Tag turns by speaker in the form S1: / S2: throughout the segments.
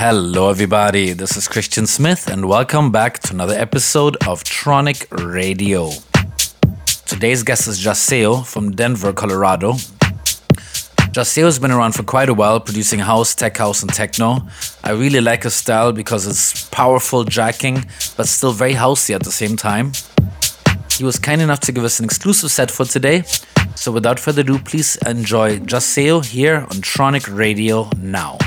S1: Hello, everybody. This is Christian Smith, and welcome back to another episode of Tronic Radio. Today's guest is Jaceo from Denver, Colorado. Jaceo has been around for quite a while, producing house, tech house, and techno. I really like his style because it's powerful jacking, but still very housey at the same time. He was kind enough to give us an exclusive set for today. So, without further ado, please enjoy Jaceo here on Tronic Radio now.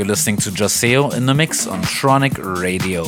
S1: You're listening to Jaceo in the mix on Tronic Radio.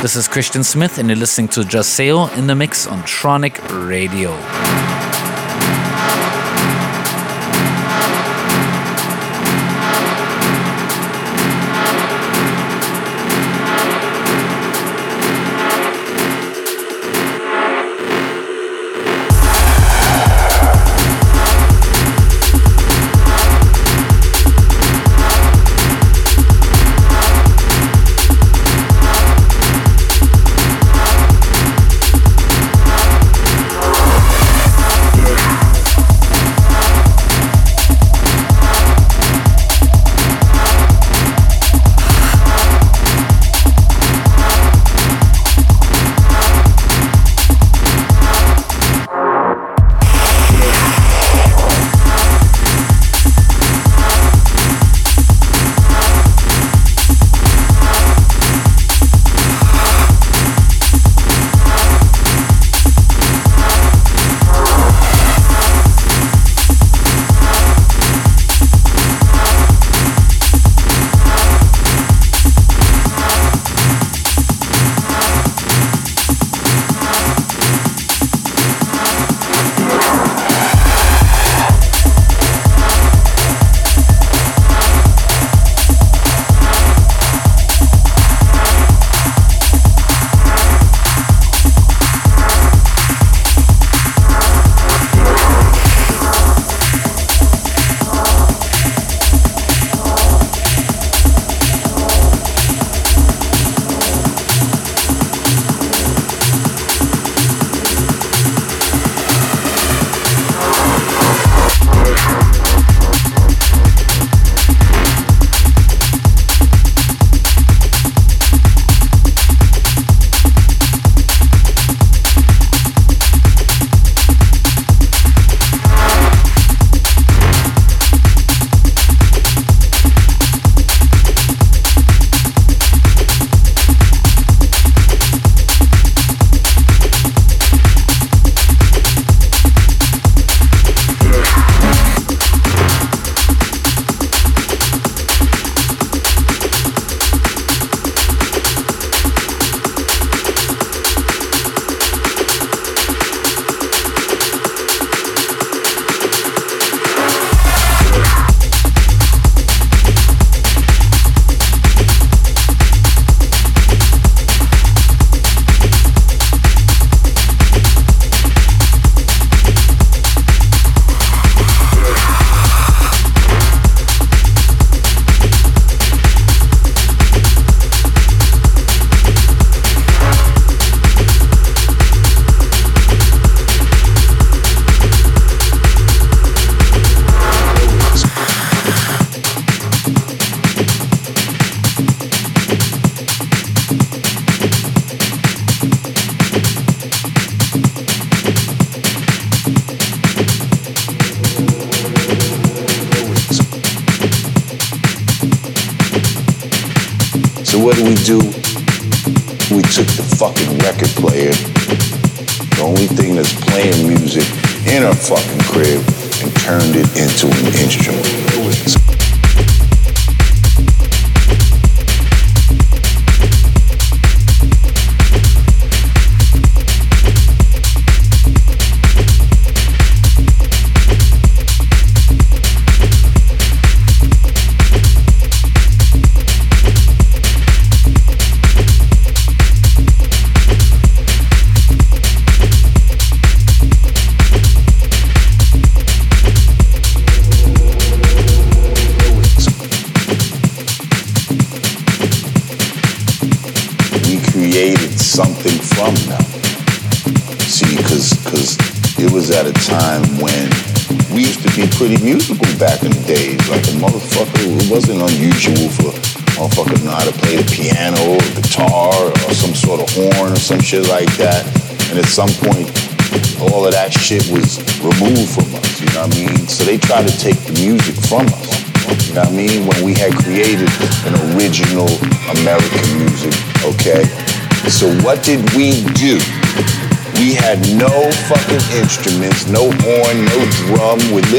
S2: This is Christian Smith, and you're listening to Jaceo in the Mix on Tronic Radio.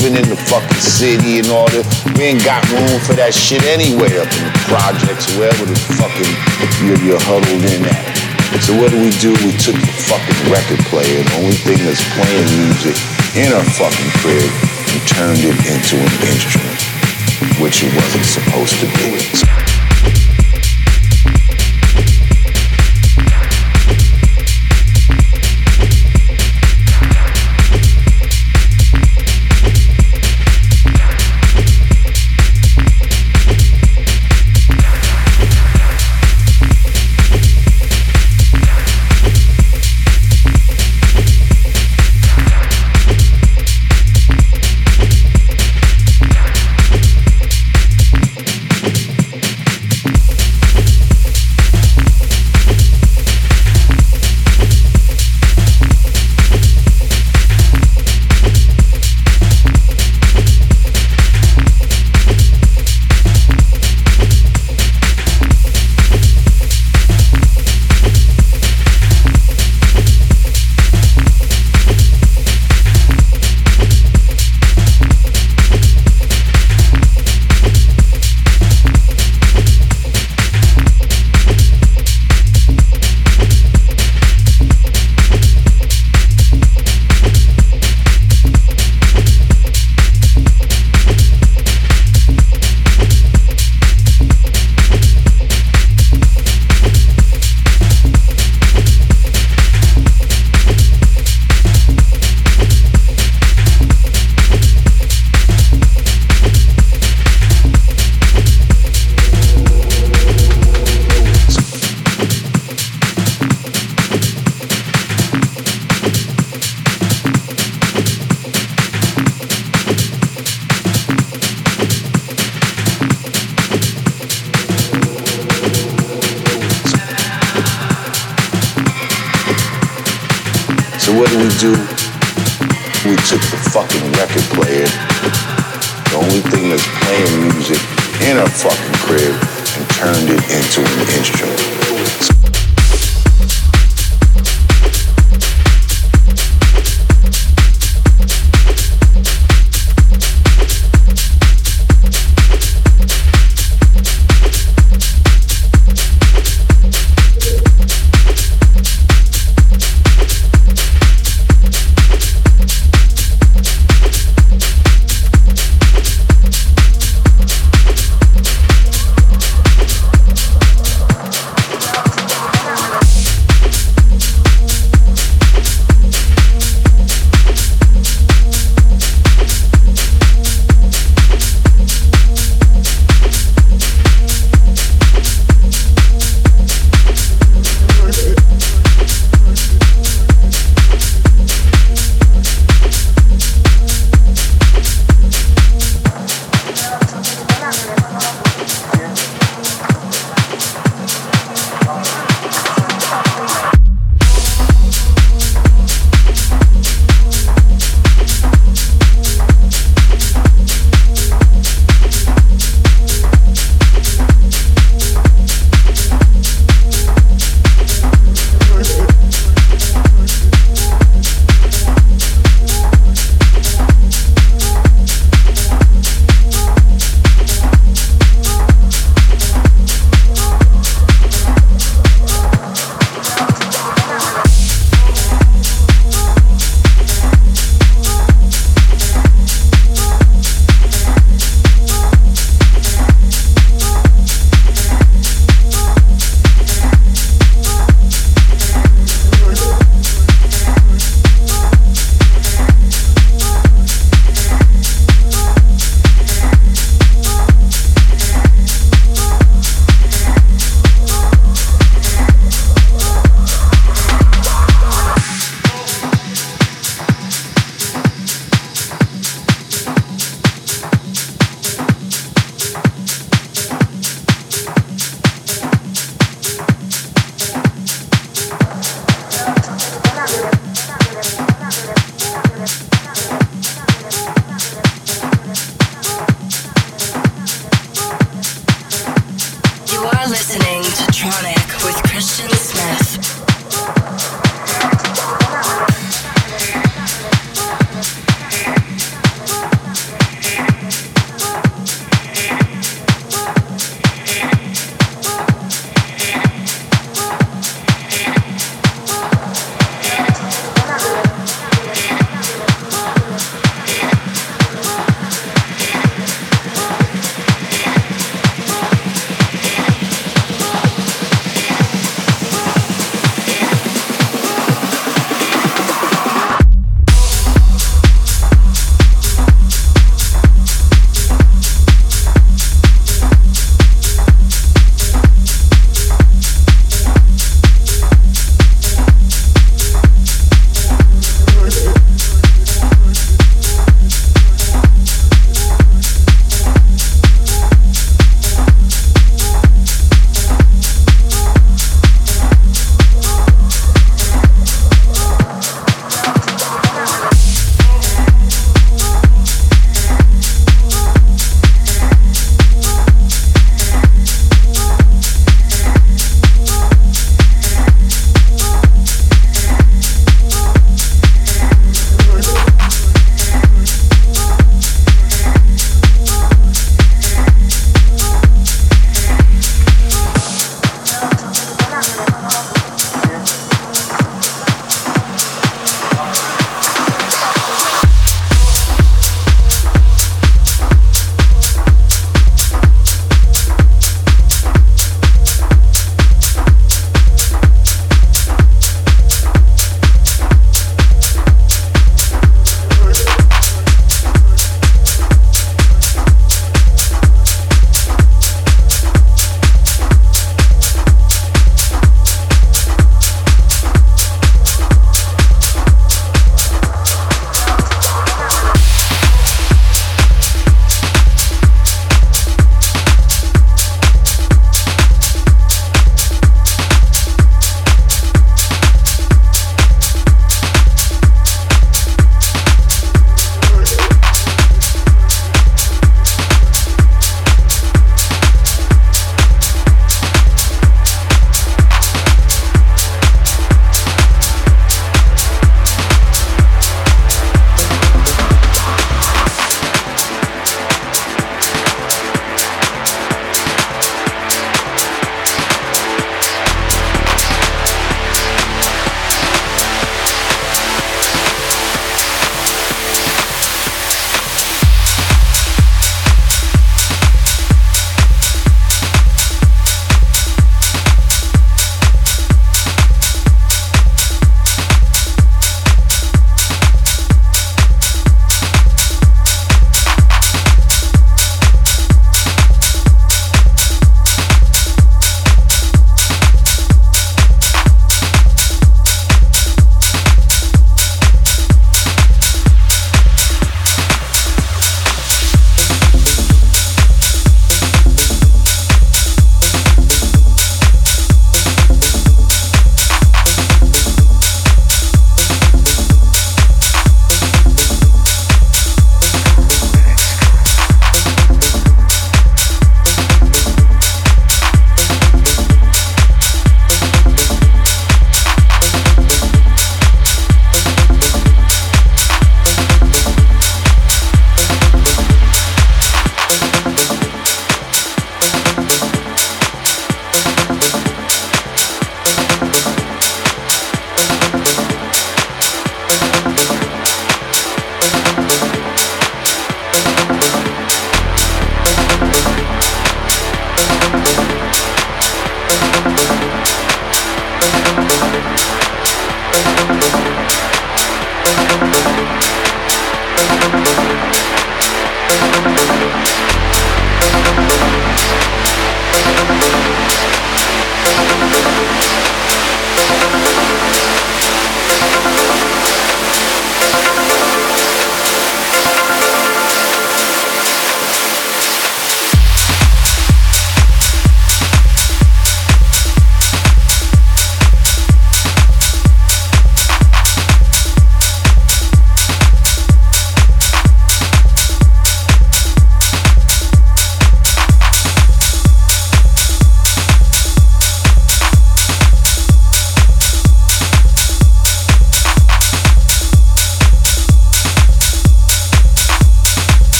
S3: living in the fucking city and all this, We ain't got room for that shit anyway up in the projects, or wherever the fucking you're, you're huddled in at.
S2: So what do we do? We took the fucking record player, the only thing that's playing music in our fucking crib, and turned it into an instrument, which it wasn't supposed to be.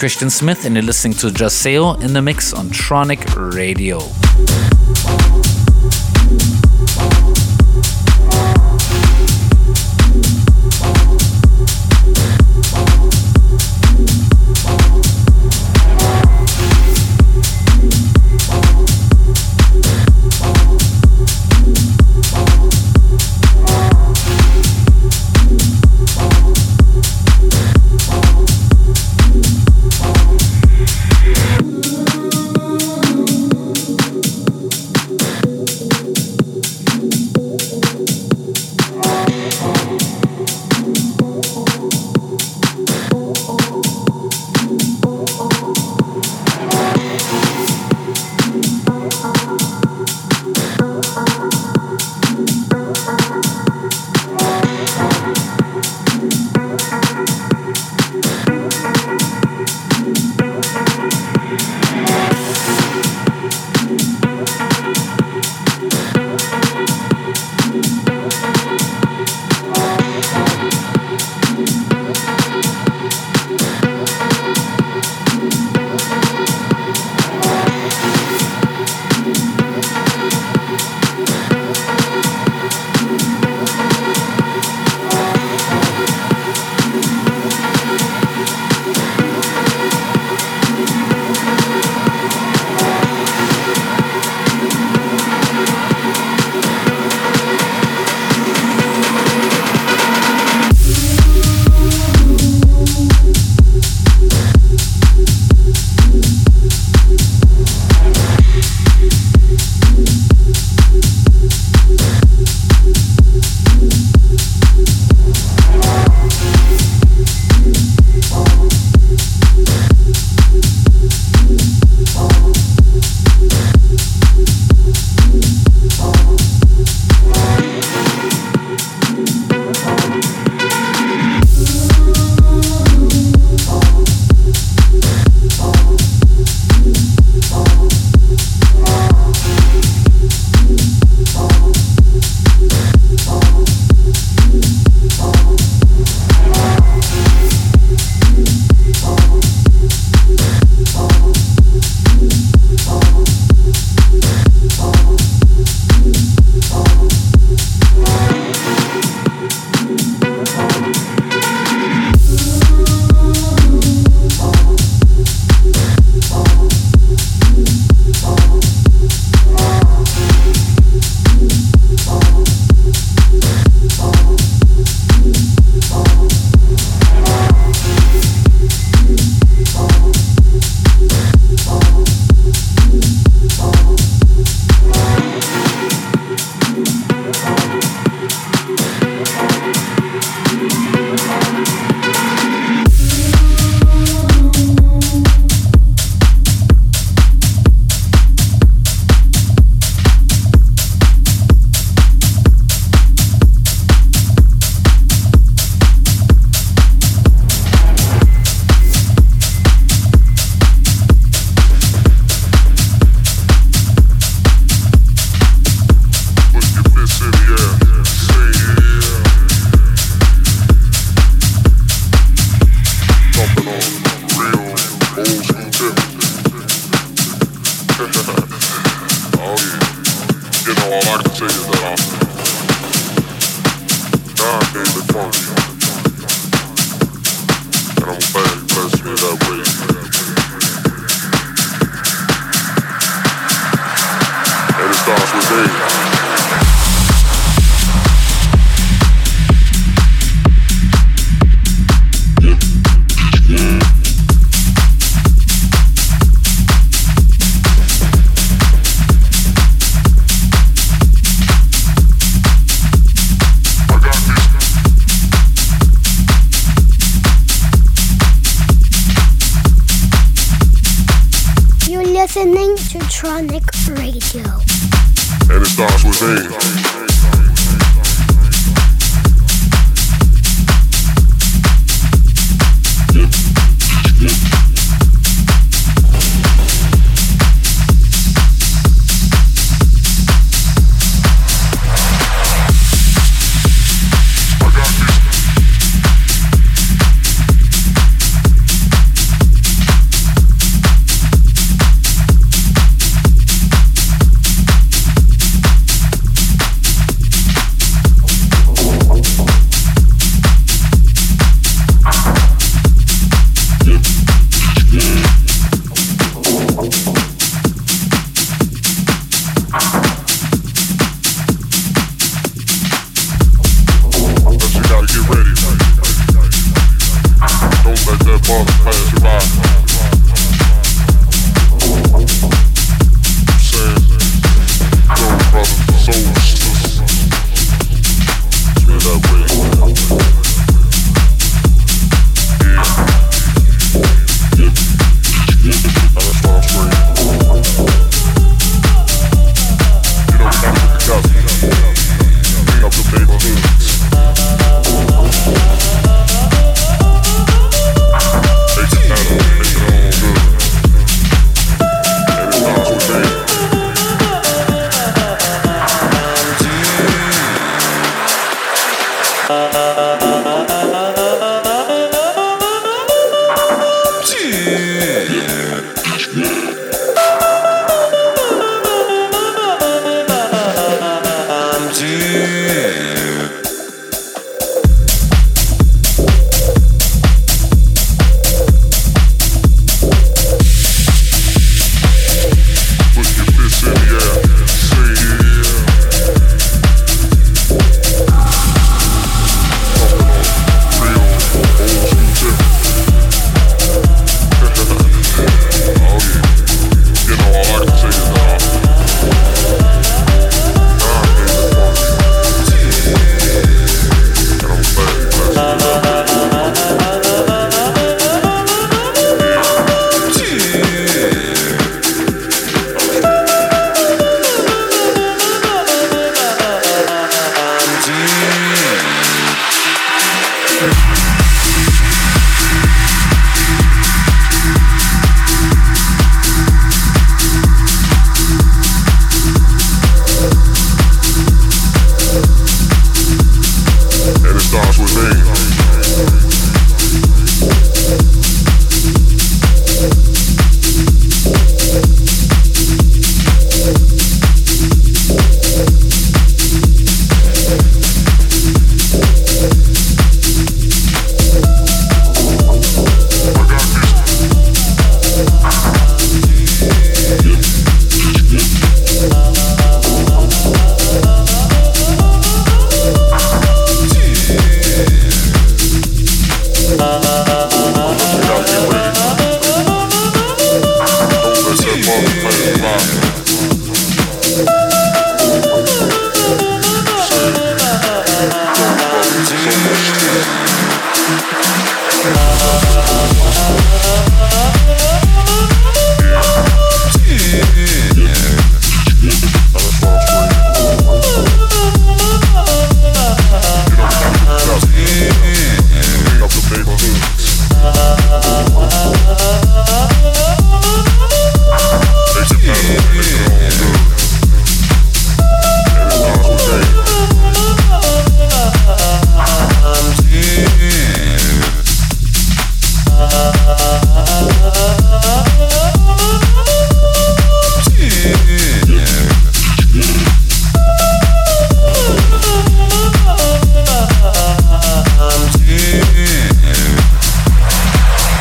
S1: Christian Smith, and you're listening to Jaceo in the mix on Tronic Radio.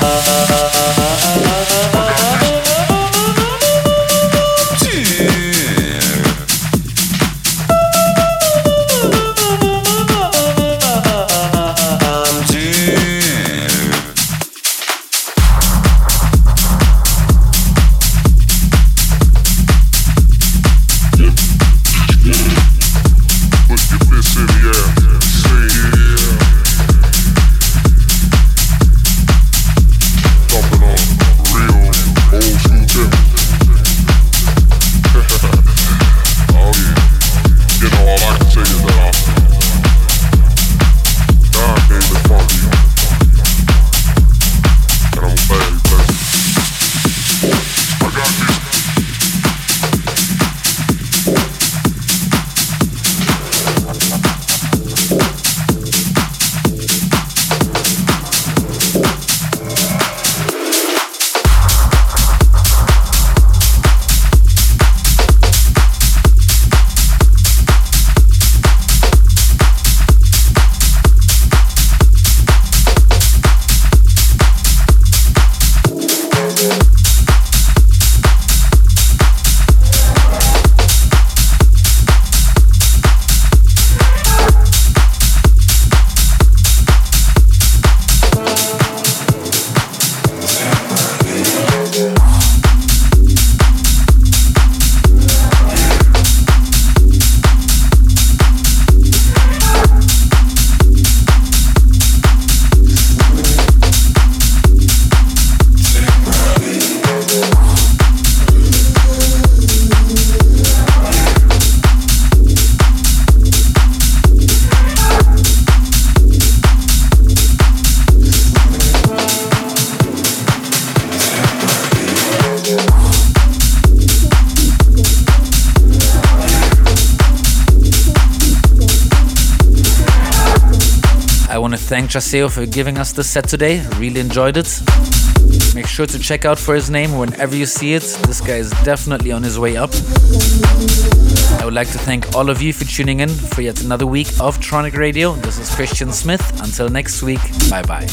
S4: uh, uh, uh, uh. Thank
S1: Jaceo for giving us this set today. Really enjoyed it. Make sure to check out for his name whenever you see it. This guy is definitely on his way up. I would like to thank all of you for tuning in for yet another week of Tronic Radio. This is Christian Smith. Until next week, bye bye.